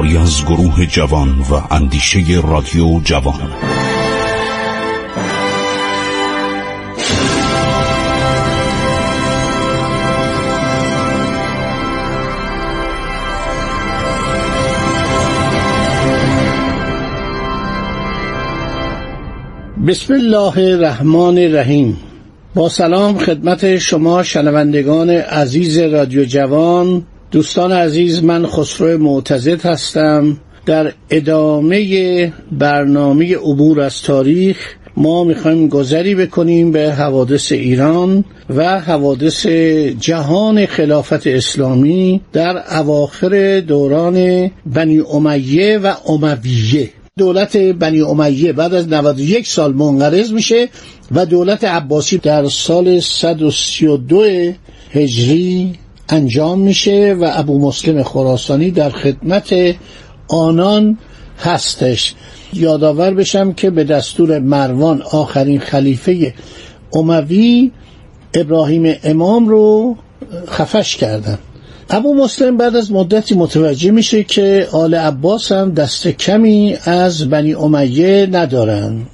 کاری از گروه جوان و اندیشه رادیو جوان. بسم الله الرحمن الرحیم. با سلام خدمت شما شنوندگان عزیز رادیو جوان. دوستان عزیز من خسرو معتزد هستم. در ادامه برنامه عبور از تاریخ ما می‌خوایم گذری بکنیم به حوادث ایران و حوادث جهان خلافت اسلامی در اواخر دوران بنی امیه و امویه دولت بنی امیه بعد از 91 سال منقرض میشه و دولت عباسی در سال 132 هجری انجام میشه و ابو مسلم خراسانی در خدمت آنان هستش. یادآور بشم که به دستور مروان آخرین خلیفه اموی ابراهیم امام رو خفش کردن. ابو مسلم بعد از مدتی متوجه میشه که آل عباس هم دست کمی از بنی امیه ندارن.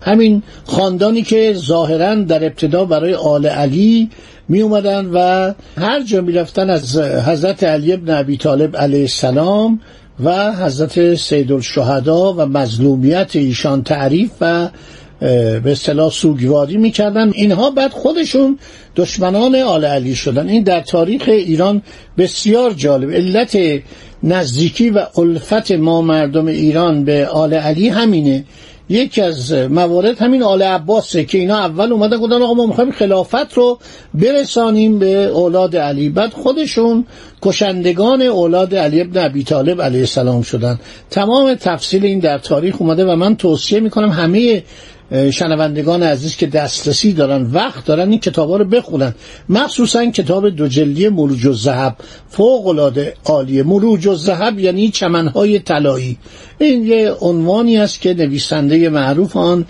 همین خاندانی که ظاهرا در ابتدا برای آل علی می اومدن و هر جا می رفتن از حضرت علی ابن ابی طالب علیه السلام و حضرت سید الشهدا و مظلومیت ایشان تعریف و به اصطلاح سوگواری می‌کردن. اینها بعد خودشون دشمنان آل علی شدن. این در تاریخ ایران بسیار جالب. علت نزدیکی و الفت ما مردم ایران به آل علی همینه. یکی از موارد همین آل عباسه که اینا اول اومدن گفتن آقا ما می‌خوایم خلافت رو برسانیم به اولاد علی. بعد خودشون کشندگان اولاد علی ابن ابی طالب علیه السلام شدن. تمام تفصیل این در تاریخ اومده و من توصیه می‌کنم همه شنوندگان عزیز که دسترسی دارن وقت دارن این کتابا رو بخونن. مخصوصا کتاب دو جلدی مروج الذهب فوق العاده عالیه مروج الذهب یعنی چمنهای طلایی. این یه عنوانی است که نویسنده معروف آن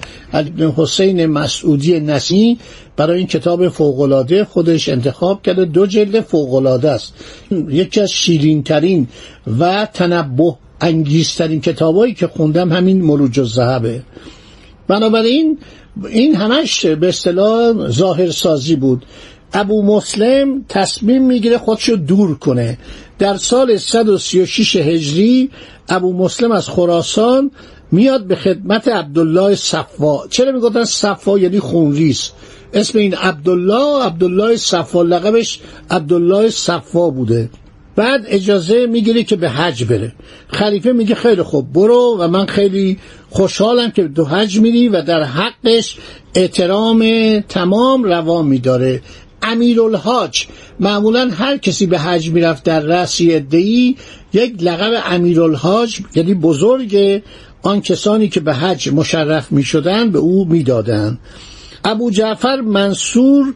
حسین مسعودی نسی برای این کتاب فوقالعاده خودش انتخاب کرده. دو جلد فوقالعاده است. یکی از شیرین ترین و تنبه انگیزترین کتابایی که خوندم همین مروج الذهبه. بنابراین این همش به اصطلاح ظاهر سازی بود. ابو مسلم تصمیم می‌گیره خودشو دور کنه. در سال 136 هجری ابو مسلم از خراسان میاد به خدمت عبدالله صفا. چرا می‌گفتن صفا یعنی خونریز؟ اسم این عبدالله عبدالله صفا لقبش عبدالله صفا بوده. بعد اجازه می‌گیره که به حج بره. خلیفه میگه خیلی خوب برو و من خیلی خوشحالم که دو حج میری و در حقش احترام تمام روا میداره. امیرالحاج معمولا هر کسی به حج می‌رفت در رأسی ادهی یک لقب امیرالحاج یعنی بزرگ آن کسانی که به حج مشرف می‌شدن به او می‌دادند ابو جعفر منصور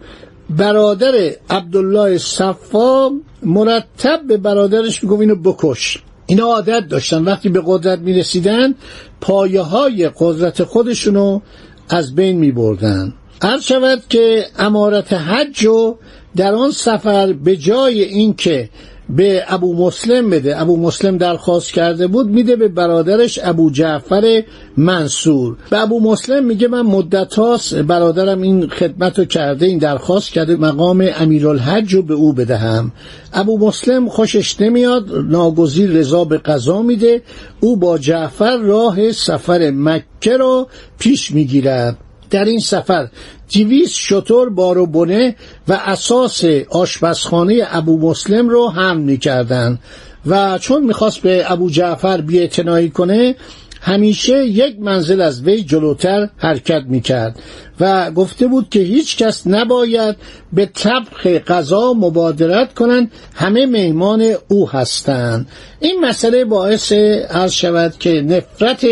برادر عبدالله صفا مرتب به برادرش می‌گفت اینو بکش. اینا عادت داشتن. وقتی به قدرت می‌رسیدن پایه های قدرت خودشونو از بین میبردن. هر شود که امارت حج و در آن سفر به جای اینکه به ابو مسلم بده. ابو مسلم درخواست کرده بود میده به برادرش ابو جعفر منصور. به ابو مسلم میگه من مدت هاست برادرم این خدمت رو کرده این درخواست کرده مقام امیرالحج رو به او بدهم. ابو مسلم خوشش نمیاد ناگزیر رضا به قضا میده. او با جعفر راه سفر مکه رو پیش می‌گیرد. در این سفر دیویس شطور بار و بنه و اساس آشپزخانه ابو مسلم رو هم می‌کردن و چون می‌خواست به ابو جعفر بیاعتنایی کنه همیشه یک منزل از وی جلوتر حرکت می‌کرد و گفته بود که هیچ کس نباید به طبخ غذا مبادرت کنند همه مهمان او هستند. این مسئله باعث عرض شود که نفرت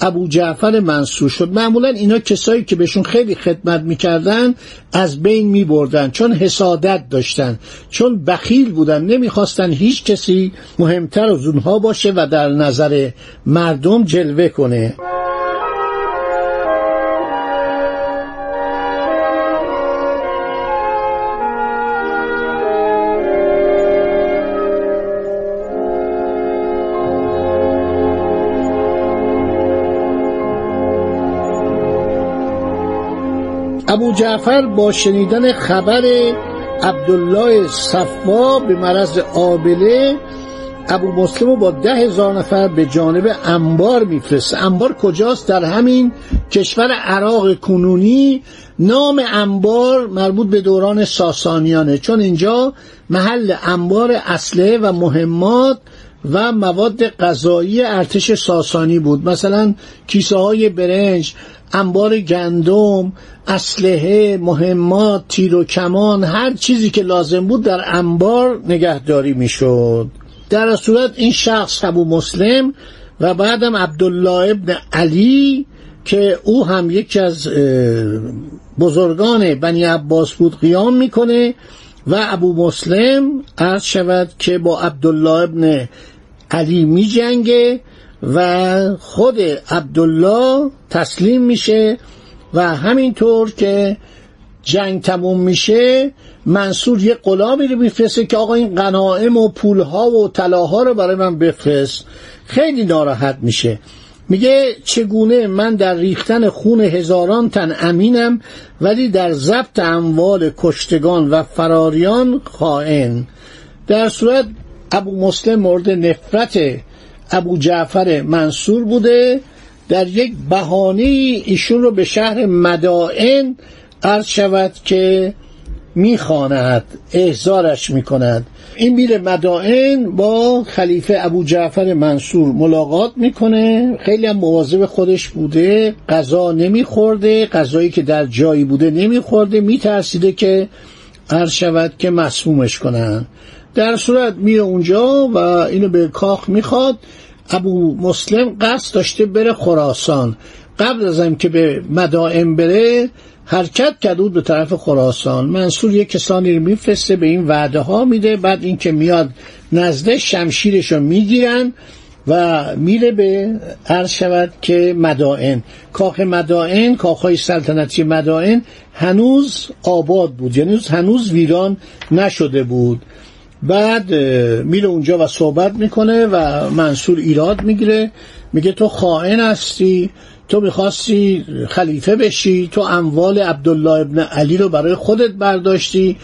ابو جعفر منصور شد. معمولا اینا کسایی که بهشون خیلی خدمت می‌کردن از بین میبردن چون حسادت داشتن چون بخیل بودن نمی‌خواستن هیچ کسی مهمتر از اونها باشه و در نظر مردم جلوه کنه. ابو جعفر با شنیدن خبر عبدالله صفا به مرض آبله ابو مسلم با ده هزار نفر به جانب انبار میفرسته. انبار کجاست؟ در همین کشور عراق کنونی. نام انبار مربوط به دوران ساسانیانه. چون اینجا محل انبار اسلحه و مهمات و مواد غذایی ارتش ساسانی بود. مثلا کیسه های برنج انبار گندم اسلحه مهمات تیر و کمان هر چیزی که لازم بود در انبار نگهداری می‌شد. در صورت این شخص ابو مسلم و بعدم عبدالله ابن علی که او هم یکی از بزرگان بنی عباس بود قیام می‌کنه و ابو مسلم عرض شود که با عبدالله ابن علی می جنگه و خود عبدالله تسلیم میشه و همینطور که جنگ تموم میشه منصور یه غلامی رو میفرسته که آقا این غنائم و پولها و طلاها رو برای من بفرست. خیلی ناراحت میشه. میگه چگونه من در ریختن خون هزاران تن امینم ولی در ضبط اموال کشتگان و فراریان خائن. در صورت ابو مسلم مورد نفرت ابو جعفر منصور بوده در یک بهانه ایشون رو به شهر مدائن عرض شود که می‌خواند احزارش می‌کند. این میره مدائن با خلیفه ابو جعفر منصور ملاقات می‌کنه. خیلی هم مواظب خودش بوده غذا نمیخورده غذایی که در جایی بوده نمیخورده. میترسیده که عرض شود که مسمومش کنن. در صورت میره اونجا و اینو به کاخ می‌خواد. ابو مسلم قصد داشته بره خراسان. قبل از که به مدائم بره حرکت کرده بود به طرف خراسان. منصور یک کسانی رو میفرسته به این وعده ها میده. بعد اینکه میاد نزده شمشیرش رو می‌گیرن و میره به عرض شود که مدائن. کاخ مدائن کاخهای سلطنتی مدائن هنوز آباد بود. یعنی هنوز ویران نشده بود. بعد میره اونجا و صحبت می‌کنه و منصور ایراد می‌گیره. میگه تو خائن هستی تو می‌خواستی خلیفه بشی تو اموال عبدالله ابن علی رو برای خودت برداشتی.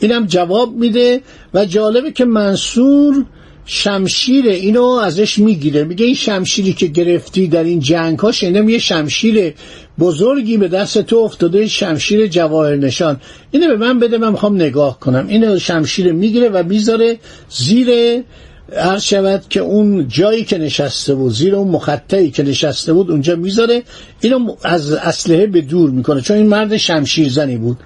اینم جواب میده و جالبه که منصور شمشیر اینو ازش می‌گیره. میگه این شمشیری که گرفتی در این جنگ ها شنیدم یه شمشیر بزرگی به دست تو افتاده شمشیر جواهر نشان. اینو به من بده من می‌خوام نگاه کنم. اینو شمشیر می‌گیره و می‌ذاره زیر هر شود که اون جایی که نشسته بود زیر اون مخطعی که نشسته بود اونجا می‌ذاره. اینو از اسلحه به دور می‌کنه چون این مرد شمشیر زنی بود.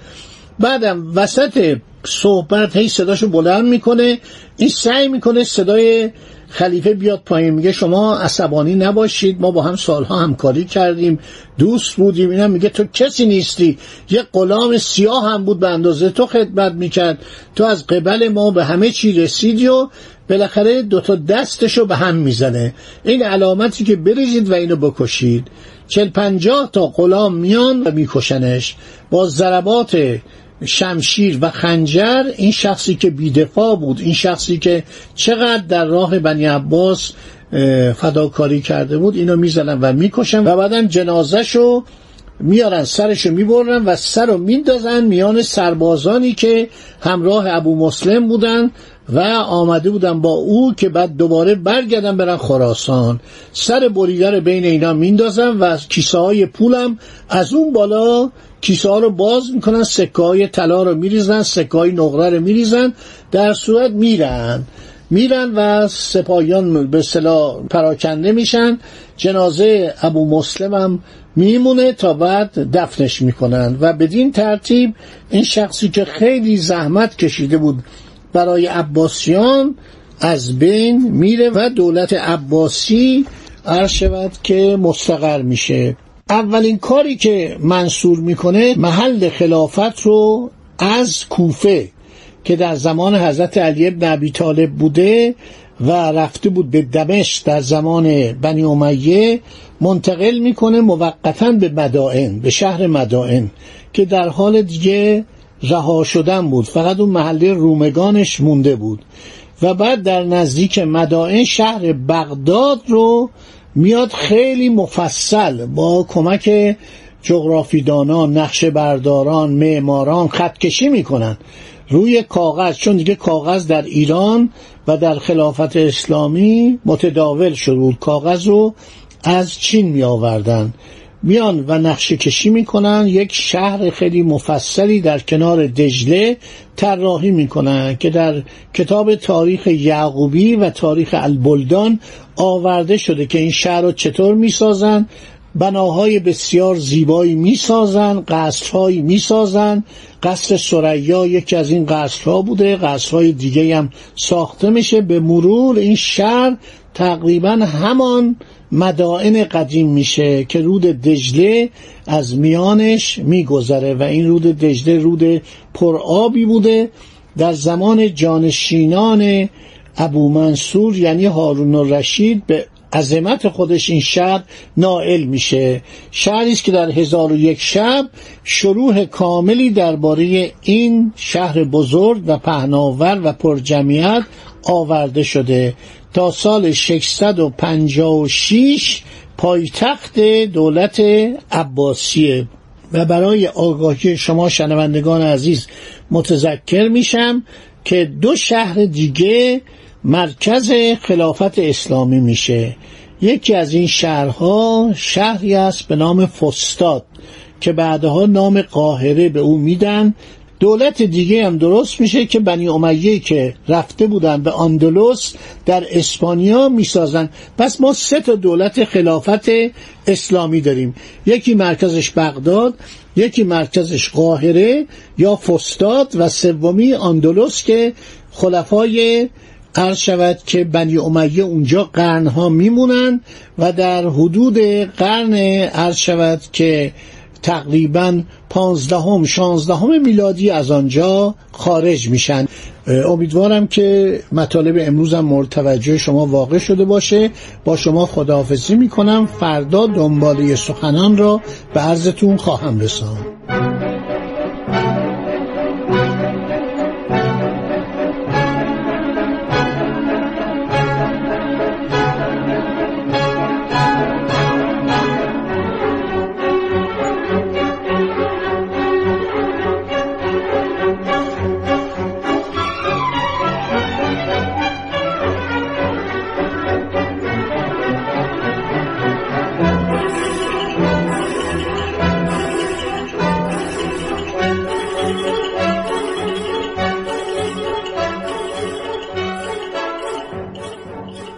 بعدم وسط صحبت هی صداشو بلند می‌کنه. این سعی می‌کنه صدای خلیفه بیاد پایین. میگه شما عصبانی نباشید ما با هم سالها همکاری کردیم دوست بودیم. اینم میگه تو کسی نیستی. یه غلام سیاه هم بود به اندازه تو خدمت می‌کرد. تو از قبل ما به همه چی رسیدی و بالاخره دوتا دستشو به هم می‌زنه. این علامتی که بریزید و اینو بکشید. چل پنجاه تا غلام میان و میکشنش. با ضربات شمشیر و خنجر این شخصی که بیدفاع بود این شخصی که چقدر در راه بنی عباس فداکاری کرده بود اینو می‌زنن و می‌کشن و بعدا جنازهشو میارن سرشو می‌برن و سر رو میندازن میان سربازانی که همراه ابو مسلم بودن و آمده بودن با او که بعد دوباره برگردن برن خراسان. سر بریده بین اینا میندازن و کیسه های پولم از اون بالا کیسه ها رو باز می‌کنن سکه های طلا رو میریزن سکه های نقره رو میریزن در صورت میرن. میرن و سپاهیان به صلاح پراکنده میشن. جنازه ابو مسلم هم میمونه تا بعد دفنش می‌کنن. و بدین ترتیب این شخصی که خیلی زحمت کشیده بود برای عباسیان از بین میره و دولت عباسی عرض شود که مستقر میشه. اولین کاری که منصور می‌کنه محل خلافت رو از کوفه که در زمان حضرت علی ابن ابی طالب بوده و رفته بود به دمشق در زمان بنی امیه منتقل می‌کنه موقتا به مدائن به شهر مدائن که در حال دیگه رها شدن بود. فقط اون محله رومگانش مونده بود. و بعد در نزدیک مدائن شهر بغداد رو میاد خیلی مفصل با کمک جغرافیدانان نقش برداران معماران خطکشی می‌کنن. روی کاغذ چون دیگه کاغذ در ایران و در خلافت اسلامی متداول شد. کاغذ رو از چین می آوردن میان و نقشه کشی می‌کنن. یک شهر خیلی مفصلی در کنار دجله طراحی می‌کنن که در کتاب تاریخ یعقوبی و تاریخ البلدان آورده شده که این شهر رو چطور می‌سازن بناهای بسیار زیبایی می‌سازن قصرهایی می‌سازن. قصر سریا یکی از این قصرها بوده. قصرهای دیگه هم ساخته میشه. به مرور این شهر تقریبا همان مدائن قدیم میشه که رود دجله از میانش میگذره و این رود دجله رود پرآبی بوده. در زمان جانشینان ابو منصور یعنی هارون الرشید به عظمت خودش این شهر نائل میشه. شهری است که در هزار و یک شب شروع کاملی درباره این شهر بزرگ و پهناور و پرجمعیت آورده شده. تا سال 656 پایتخت دولت عباسیه. و برای آگاهی شما شنوندگان عزیز متذکر میشم که دو شهر دیگه مرکز خلافت اسلامی میشه. یکی از این شهرها شهری است به نام فستاد که بعدها نام قاهره به او میدن. دولت دیگه هم درست میشه که بنی امیه که رفته بودن به اندلس در اسپانیا می‌سازن. پس ما سه تا دولت خلافت اسلامی داریم. یکی مرکزش بغداد یکی مرکزش قاهره یا فستاد و سومی اندلس که خلفای عرض شود که بنی امیه اونجا قرنها میمونن و در حدود قرن عرض شود که تقریبا پانزدهم شانزدهم میلادی از آنجا خارج میشن. امیدوارم که مطالب امروزم مورد توجه شما واقع شده باشه. با شما خداحافظی می‌کنم. فردا دنباله سخنان را به عرضتون خواهم رساند.